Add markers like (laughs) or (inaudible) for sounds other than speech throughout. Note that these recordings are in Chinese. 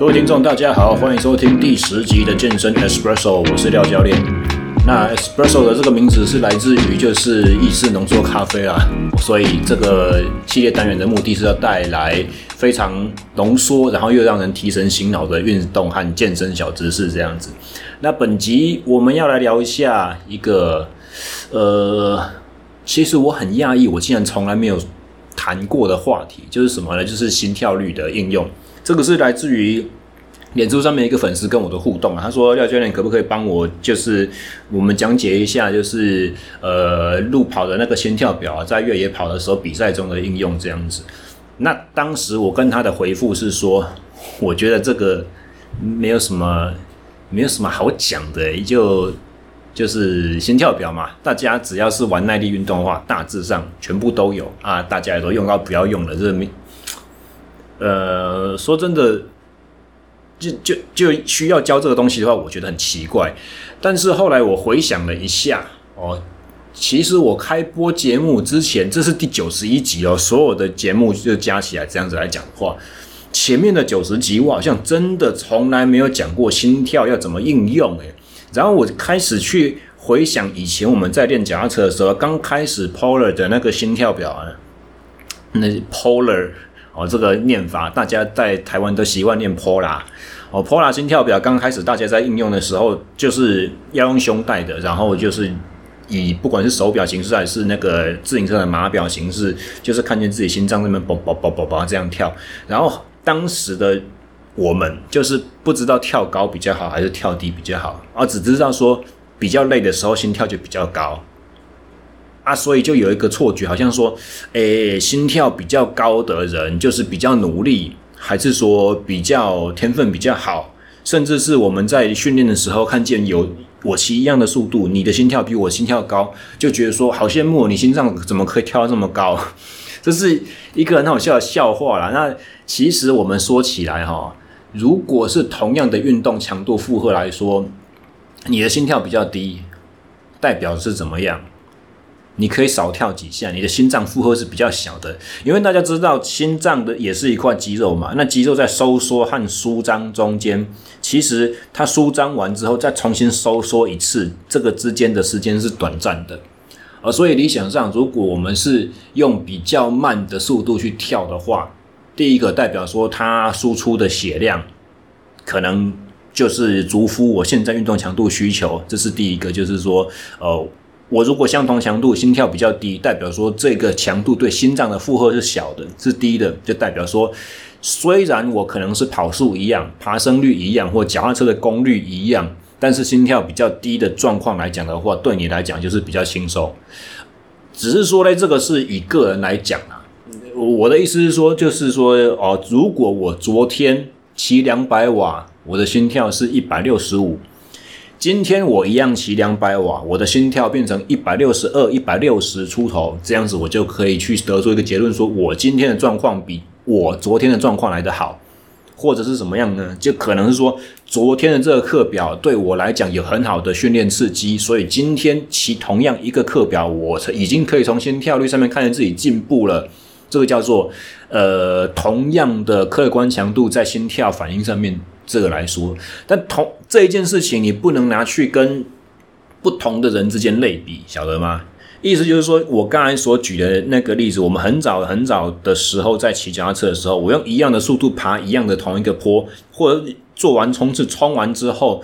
各位听众，大家好，欢迎收听第十集的健身 Espresso，我是廖教练。那 Espresso 的这个名字是来自于就是意式浓缩咖啡啦，所以这个系列单元的目的是要带来非常浓缩，然后又让人提神醒脑的运动和健身小知识这样子。那本集我们要来聊一下一个，呃，其实我很讶异，我竟然从来没有谈过的话题，就是什么呢？就是心跳率的应用。这个是来自于脸书上面一个粉丝跟我的互动啊，他说廖教练可不可以帮我，就是我们讲解一下，就是呃路跑的那个心跳表，在越野跑的时候比赛中的应用这样子。那当时我跟他的回复是说，我觉得这个没有什么没有什么好讲的，就就是心跳表嘛，大家只要是玩耐力运动的话，大致上全部都有啊，大家也都用到不要用了，这没。呃，说真的，就就就需要教这个东西的话，我觉得很奇怪。但是后来我回想了一下，哦，其实我开播节目之前，这是第九十一集哦，所有的节目就加起来这样子来讲的话，前面的九十集我好像真的从来没有讲过心跳要怎么应用诶。然后我开始去回想以前我们在练脚踏车的时候，刚开始 Polar 的那个心跳表啊，那 Polar。哦，这个念法，大家在台湾都习惯念 Polar。哦，Polar 心跳表刚开始大家在应用的时候，就是要用胸带的，然后就是以不管是手表形式还是那个自行车的码表形式，就是看见自己心脏那边嘣嘣嘣嘣嘣这样跳。然后当时的我们就是不知道跳高比较好还是跳低比较好，而只知道说比较累的时候心跳就比较高。啊，所以就有一个错觉，好像说，诶，心跳比较高的人就是比较努力，还是说比较天分比较好？甚至是我们在训练的时候看见有我骑一样的速度，你的心跳比我心跳高，就觉得说好羡慕，你心脏怎么可以跳这么高？(laughs) 这是一个很好笑的笑话啦。那其实我们说起来哈，如果是同样的运动强度负荷来说，你的心跳比较低，代表是怎么样？你可以少跳几下，你的心脏负荷是比较小的，因为大家知道心脏的也是一块肌肉嘛。那肌肉在收缩和舒张中间，其实它舒张完之后再重新收缩一次，这个之间的时间是短暂的。而所以理想上，如果我们是用比较慢的速度去跳的话，第一个代表说它输出的血量可能就是足符我现在运动强度需求，这是第一个，就是说，呃。我如果相同强度心跳比较低，代表说这个强度对心脏的负荷是小的，是低的，就代表说，虽然我可能是跑速一样，爬升率一样，或脚踏车的功率一样，但是心跳比较低的状况来讲的话，对你来讲就是比较轻松。只是说呢，这个是以个人来讲啊，我的意思是说，就是说哦，如果我昨天骑两百瓦，我的心跳是一百六十五。今天我一样骑两百瓦，我的心跳变成一百六十二、一百六十出头，这样子我就可以去得出一个结论，说我今天的状况比我昨天的状况来得好，或者是什么样呢？就可能是说昨天的这个课表对我来讲有很好的训练刺激，所以今天骑同样一个课表，我已经可以从心跳率上面看见自己进步了。这个叫做呃同样的客观强度在心跳反应上面。这个来说，但同这一件事情，你不能拿去跟不同的人之间类比，晓得吗？意思就是说，我刚才所举的那个例子，我们很早很早的时候在骑脚踏车的时候，我用一样的速度爬一样的同一个坡，或者做完冲刺冲完之后，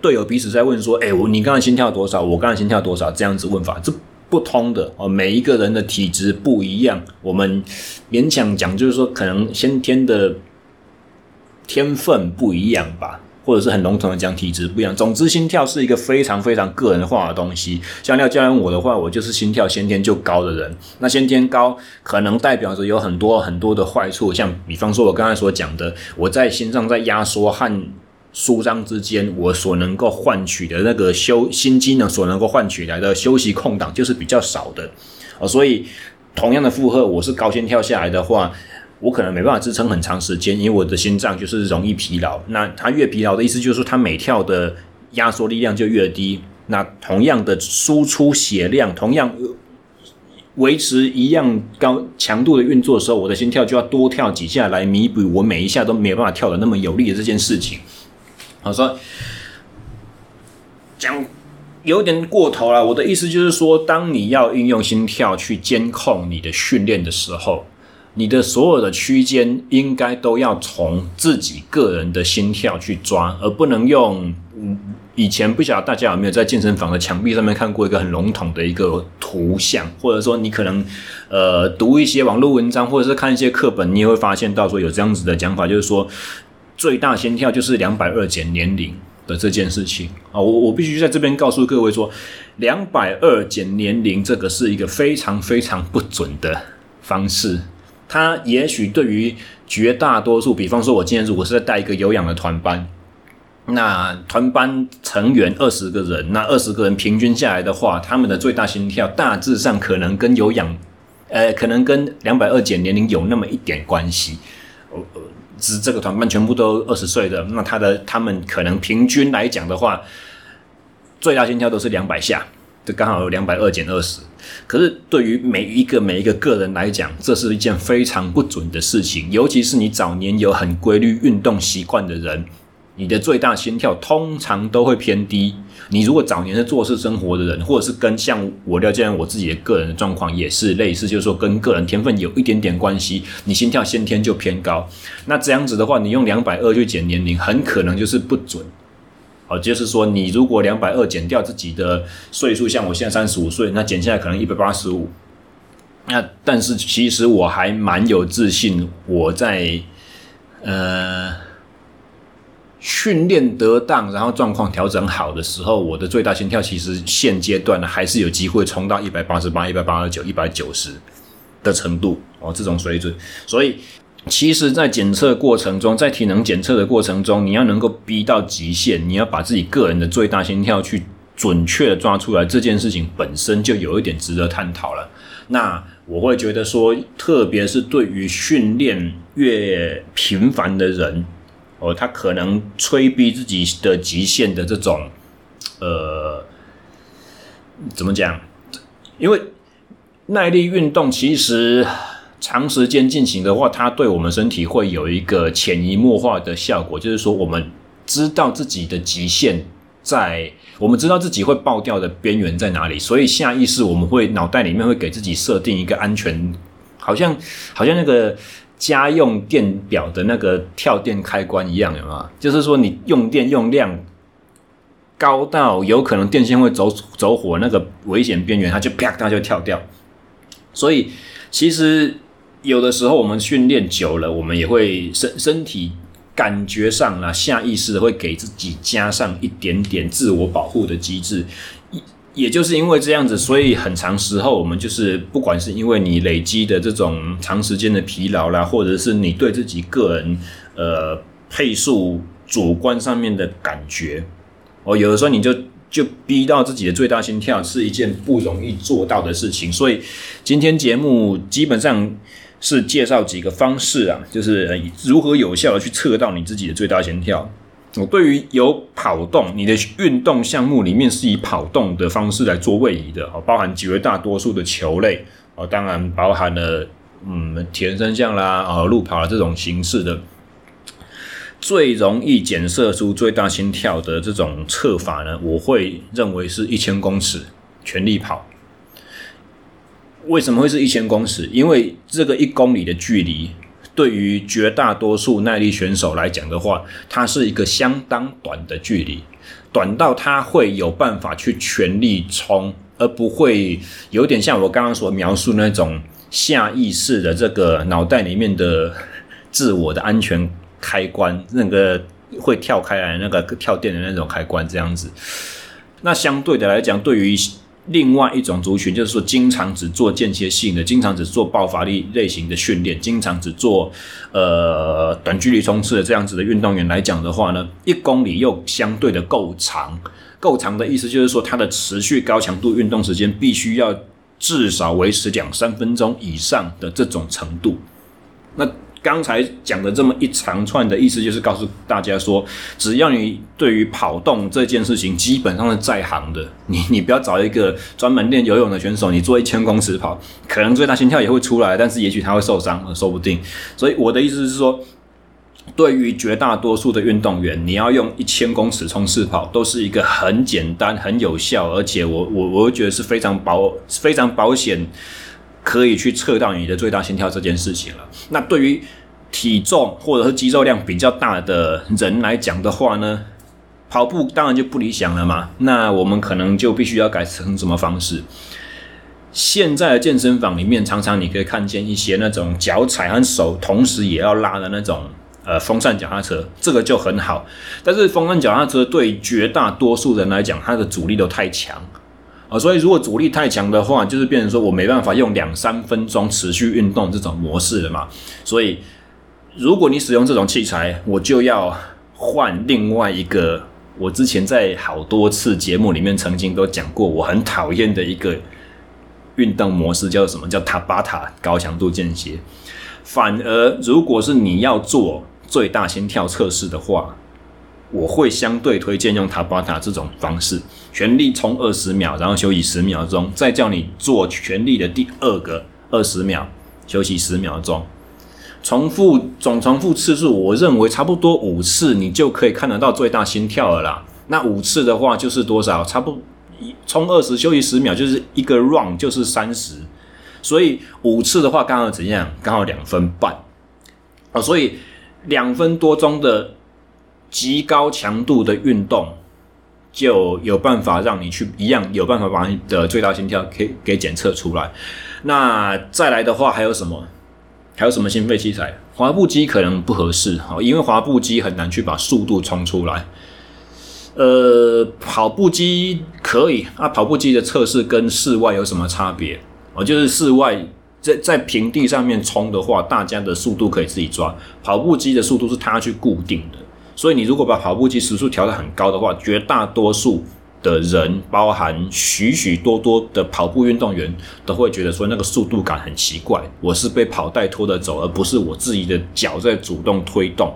队友彼此在问说：“哎，我你刚才心跳多少？我刚才心跳多少？”这样子问法，这不通的哦。每一个人的体质不一样，我们勉强讲就是说，可能先天的。天分不一样吧，或者是很笼统的讲体质不一样。总之，心跳是一个非常非常个人化的东西。像廖教练我的话，我就是心跳先天就高的人。那先天高可能代表着有很多很多的坏处，像比方说我刚才所讲的，我在心脏在压缩和舒张之间，我所能够换取的那个休心机呢，所能够换取来的休息空档就是比较少的。哦，所以同样的负荷，我是高心跳下来的话。我可能没办法支撑很长时间，因为我的心脏就是容易疲劳。那它越疲劳的意思就是说，它每跳的压缩力量就越低。那同样的输出血量，同样维持一样高强度的运作的时候，我的心跳就要多跳几下来弥补我每一下都没有办法跳的那么有力的这件事情。好，说讲有点过头了。我的意思就是说，当你要运用心跳去监控你的训练的时候，你的所有的区间应该都要从自己个人的心跳去抓，而不能用。以前不晓得大家有没有在健身房的墙壁上面看过一个很笼统的一个图像，或者说你可能呃读一些网络文章，或者是看一些课本，你也会发现到说有这样子的讲法，就是说最大心跳就是两百二减年龄的这件事情啊。我我必须在这边告诉各位说，两百二减年龄这个是一个非常非常不准的方式。它也许对于绝大多数，比方说我今天如果是在带一个有氧的团班。那团班成员二十个人，那二十个人平均下来的话，他们的最大心跳大致上可能跟有氧，呃，可能跟两百二减年龄有那么一点关系。呃呃，是这个团班全部都二十岁的，那他的他们可能平均来讲的话，最大心跳都是两百下，就刚好有两百二减二十。可是对于每一个每一个个人来讲，这是一件非常不准的事情，尤其是你早年有很规律运动习惯的人。你的最大心跳通常都会偏低。你如果早年是坐式生活的人，或者是跟像我了解我自己的个人的状况也是类似，就是说跟个人天分有一点点关系，你心跳先天就偏高。那这样子的话，你用两百二去减年龄，很可能就是不准。哦，就是说你如果两百二减掉自己的岁数，像我现在三十五岁，那减下来可能一百八十五。那但是其实我还蛮有自信，我在呃。训练得当，然后状况调整好的时候，我的最大心跳其实现阶段呢还是有机会冲到一百八十八、一百八十九、一百九十的程度哦，这种水准。所以，其实，在检测过程中，在体能检测的过程中，你要能够逼到极限，你要把自己个人的最大心跳去准确的抓出来，这件事情本身就有一点值得探讨了。那我会觉得说，特别是对于训练越频繁的人。哦，他可能催逼自己的极限的这种，呃，怎么讲？因为耐力运动其实长时间进行的话，它对我们身体会有一个潜移默化的效果，就是说我们知道自己的极限在，我们知道自己会爆掉的边缘在哪里，所以下意识我们会脑袋里面会给自己设定一个安全，好像好像那个。家用电表的那个跳电开关一样，有没有？就是说，你用电用量高到有可能电线会走走火，那个危险边缘，它就啪，它就跳掉。所以，其实有的时候我们训练久了，我们也会身身体感觉上啊，下意识的会给自己加上一点点自我保护的机制。也就是因为这样子，所以很长时候我们就是，不管是因为你累积的这种长时间的疲劳啦，或者是你对自己个人呃配速主观上面的感觉，哦，有的时候你就就逼到自己的最大心跳是一件不容易做到的事情。所以今天节目基本上是介绍几个方式啊，就是如何有效的去测到你自己的最大心跳。我对于有跑动，你的运动项目里面是以跑动的方式来做位移的，哦包含绝大多数的球类，哦，当然包含了嗯铁人三项啦，啊路跑啦这种形式的，最容易检测出最大心跳的这种测法呢，我会认为是一千公尺全力跑。为什么会是一千公尺？因为这个一公里的距离。对于绝大多数耐力选手来讲的话，它是一个相当短的距离，短到他会有办法去全力冲，而不会有点像我刚刚所描述那种下意识的这个脑袋里面的 (laughs) 自我的安全开关，那个会跳开来那个跳电的那种开关这样子。那相对的来讲，对于另外一种族群，就是说，经常只做间歇性的，经常只做爆发力类型的训练，经常只做呃短距离冲刺的这样子的运动员来讲的话呢，一公里又相对的够长，够长的意思就是说，它的持续高强度运动时间必须要至少维持两三分钟以上的这种程度。那刚才讲的这么一长串的意思，就是告诉大家说，只要你对于跑动这件事情基本上是在行的，你你不要找一个专门练游泳的选手，你做一千公尺跑，可能最大心跳也会出来，但是也许他会受伤，说不定。所以我的意思是说，对于绝大多数的运动员，你要用一千公尺冲刺跑，都是一个很简单、很有效，而且我我我觉得是非常保、非常保险。可以去测到你的最大心跳这件事情了。那对于体重或者是肌肉量比较大的人来讲的话呢，跑步当然就不理想了嘛。那我们可能就必须要改成什么方式？现在的健身房里面，常常你可以看见一些那种脚踩和手同时也要拉的那种呃风扇脚踏车，这个就很好。但是风扇脚踏车对绝大多数人来讲，它的阻力都太强。啊，所以如果阻力太强的话，就是变成说我没办法用两三分钟持续运动这种模式了嘛。所以，如果你使用这种器材，我就要换另外一个。我之前在好多次节目里面曾经都讲过，我很讨厌的一个运动模式叫什么？叫塔巴塔高强度间歇。反而，如果是你要做最大心跳测试的话，我会相对推荐用塔巴塔这种方式，全力冲二十秒，然后休息十秒钟，再叫你做全力的第二个二十秒，休息十秒钟，重复总重复次数，我认为差不多五次，你就可以看得到最大心跳了啦。那五次的话就是多少？差不多冲二十休息十秒，就是一个 run 就是三十，所以五次的话刚好怎样？刚好两分半哦，所以两分多钟的。极高强度的运动就有办法让你去一样有办法把你的最大心跳给给检测出来。那再来的话还有什么？还有什么心肺器材？滑步机可能不合适哈，因为滑步机很难去把速度冲出来。呃，跑步机可以啊，跑步机的测试跟室外有什么差别？哦，就是室外在在平地上面冲的话，大家的速度可以自己抓，跑步机的速度是它去固定的。所以你如果把跑步机时速调得很高的话，绝大多数的人，包含许许多多的跑步运动员，都会觉得说那个速度感很奇怪。我是被跑带拖着走，而不是我自己的脚在主动推动。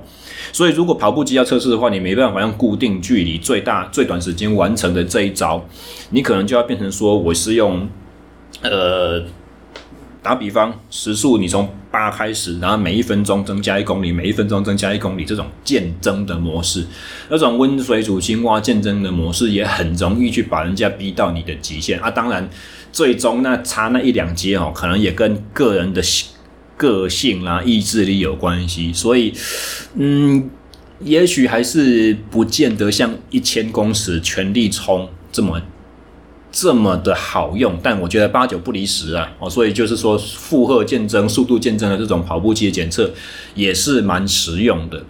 所以如果跑步机要测试的话，你没办法用固定距离、最大最短时间完成的这一招，你可能就要变成说我是用，呃。打比方，时速你从八开始，然后每一分钟增加一公里，每一分钟增加一公里，这种渐增的模式，那种温水煮青蛙渐增的模式，也很容易去把人家逼到你的极限啊。当然，最终那差那一两阶哦，可能也跟个人的个性啦、意志力有关系。所以，嗯，也许还是不见得像一千公尺全力冲这么。这么的好用，但我觉得八九不离十啊，哦，所以就是说负荷渐增、速度渐增的这种跑步机的检测也是蛮实用的。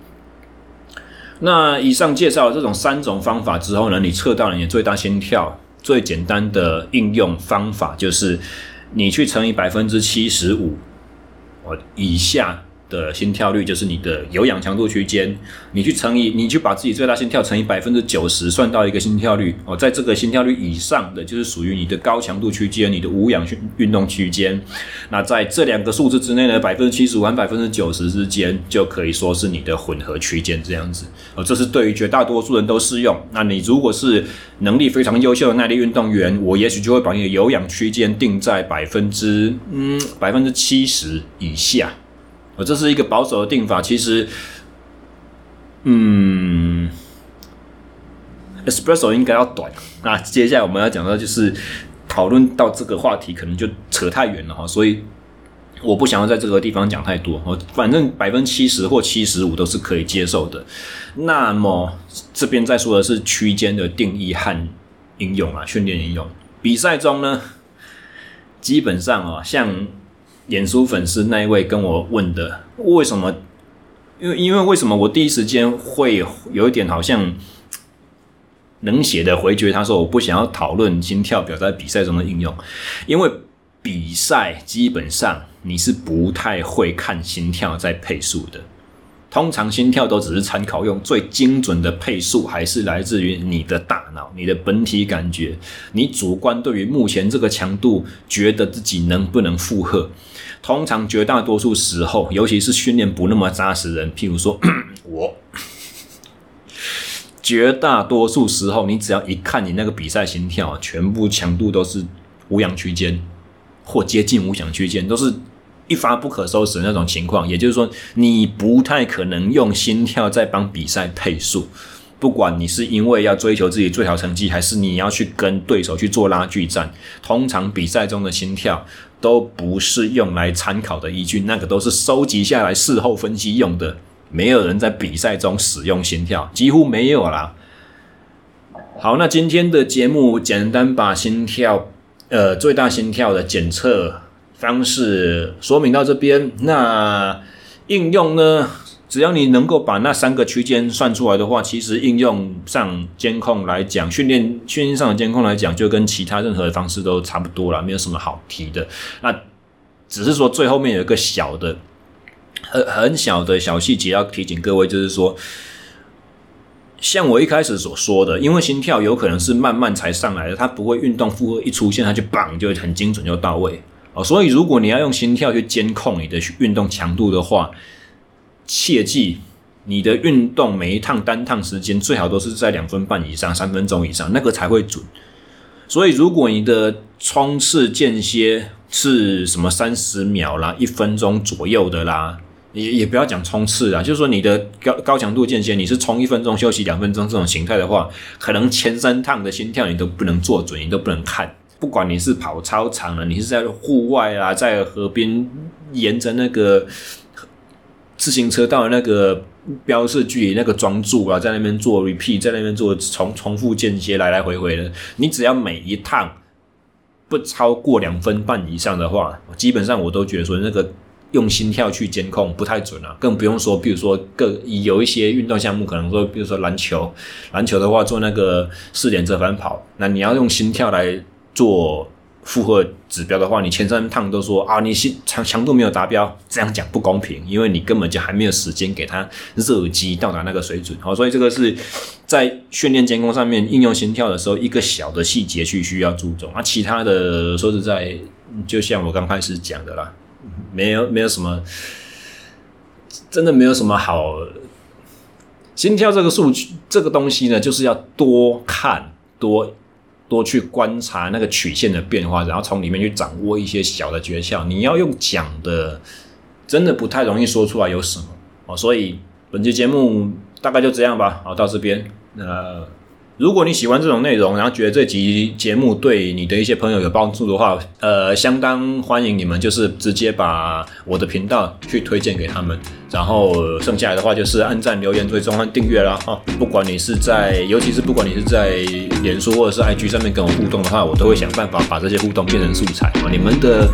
那以上介绍了这种三种方法之后呢，你测到了你的最大心跳，最简单的应用方法就是你去乘以百分之七十五，哦，以下。的心跳率就是你的有氧强度区间，你去乘以，你去把自己最大心跳乘以百分之九十，算到一个心跳率哦，在这个心跳率以上的，就是属于你的高强度区间，你的无氧运运动区间。那在这两个数字之内呢，百分之七十五百分之九十之间，就可以说是你的混合区间这样子哦。这是对于绝大多数人都适用。那你如果是能力非常优秀的耐力运动员，我也许就会把你的有氧区间定在百分之嗯百分之七十以下。呃，这是一个保守的定法。其实，嗯，Espresso 应该要短。那接下来我们要讲到，就是讨论到这个话题，可能就扯太远了哈。所以，我不想要在这个地方讲太多。哦，反正百分之七十或七十五都是可以接受的。那么，这边再说的是区间的定义和应用啊，训练应用。比赛中呢，基本上啊，像。脸书粉丝那一位跟我问的，为什么？因为因为为什么我第一时间会有一点好像冷血的回绝？他说我不想要讨论心跳表在比赛中的应用，因为比赛基本上你是不太会看心跳在配速的。通常心跳都只是参考用，最精准的配速还是来自于你的大脑、你的本体感觉，你主观对于目前这个强度觉得自己能不能负荷。通常绝大多数时候，尤其是训练不那么扎实人，譬如说我，绝大多数时候，你只要一看你那个比赛心跳，全部强度都是无氧区间或接近无氧区间，都是。一发不可收拾的那种情况，也就是说，你不太可能用心跳在帮比赛配速。不管你是因为要追求自己最好成绩，还是你要去跟对手去做拉锯战，通常比赛中的心跳都不是用来参考的依据，那个都是收集下来事后分析用的。没有人在比赛中使用心跳，几乎没有啦。好，那今天的节目简单把心跳，呃，最大心跳的检测。方式说明到这边，那应用呢？只要你能够把那三个区间算出来的话，其实应用上监控来讲，训练训练上的监控来讲，就跟其他任何的方式都差不多了，没有什么好提的。那只是说最后面有一个小的、很很小的小细节要提醒各位，就是说，像我一开始所说的，因为心跳有可能是慢慢才上来的，它不会运动负荷一出现，它就砰就很精准就到位。哦，所以如果你要用心跳去监控你的运动强度的话，切记你的运动每一趟单趟时间最好都是在两分半以上、三分钟以上，那个才会准。所以如果你的冲刺间歇是什么三十秒啦、一分钟左右的啦，也也不要讲冲刺啦，就是说你的高高强度间歇你是冲一分钟休息两分钟这种形态的话，可能前三趟的心跳你都不能做准，你都不能看。不管你是跑操场了，你是在户外啊，在河边沿着那个自行车道的那个标示距离那个桩柱啊，在那边做 repeat，在那边做重重复间歇来来回回的，你只要每一趟不超过两分半以上的话，基本上我都觉得说那个用心跳去监控不太准啊，更不用说，比如说各有一些运动项目，可能说，比如说篮球，篮球的话做那个四点折返跑，那你要用心跳来。做负荷指标的话，你前三趟都说啊，你心强强度没有达标，这样讲不公平，因为你根本就还没有时间给他热机到达那个水准。好，所以这个是在训练监控上面应用心跳的时候，一个小的细节去需要注重。啊，其他的说实在，就像我刚开始讲的啦，没有没有什么，真的没有什么好。心跳这个数据这个东西呢，就是要多看多。多去观察那个曲线的变化，然后从里面去掌握一些小的诀窍。你要用讲的，真的不太容易说出来有什么哦。所以本期节目大概就这样吧。好，到这边，呃。如果你喜欢这种内容，然后觉得这集节目对你的一些朋友有帮助的话，呃，相当欢迎你们就是直接把我的频道去推荐给他们，然后剩下来的话就是按赞、留言、追踪和订阅啦。哈。不管你是在，尤其是不管你是在脸书或者是 IG 上面跟我互动的话，我都会想办法把这些互动变成素材啊。你们的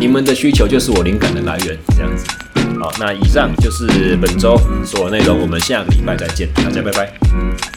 你们的需求就是我灵感的来源，这样子。好，那以上就是本周所有内容，我们下个礼拜再见，大家拜拜。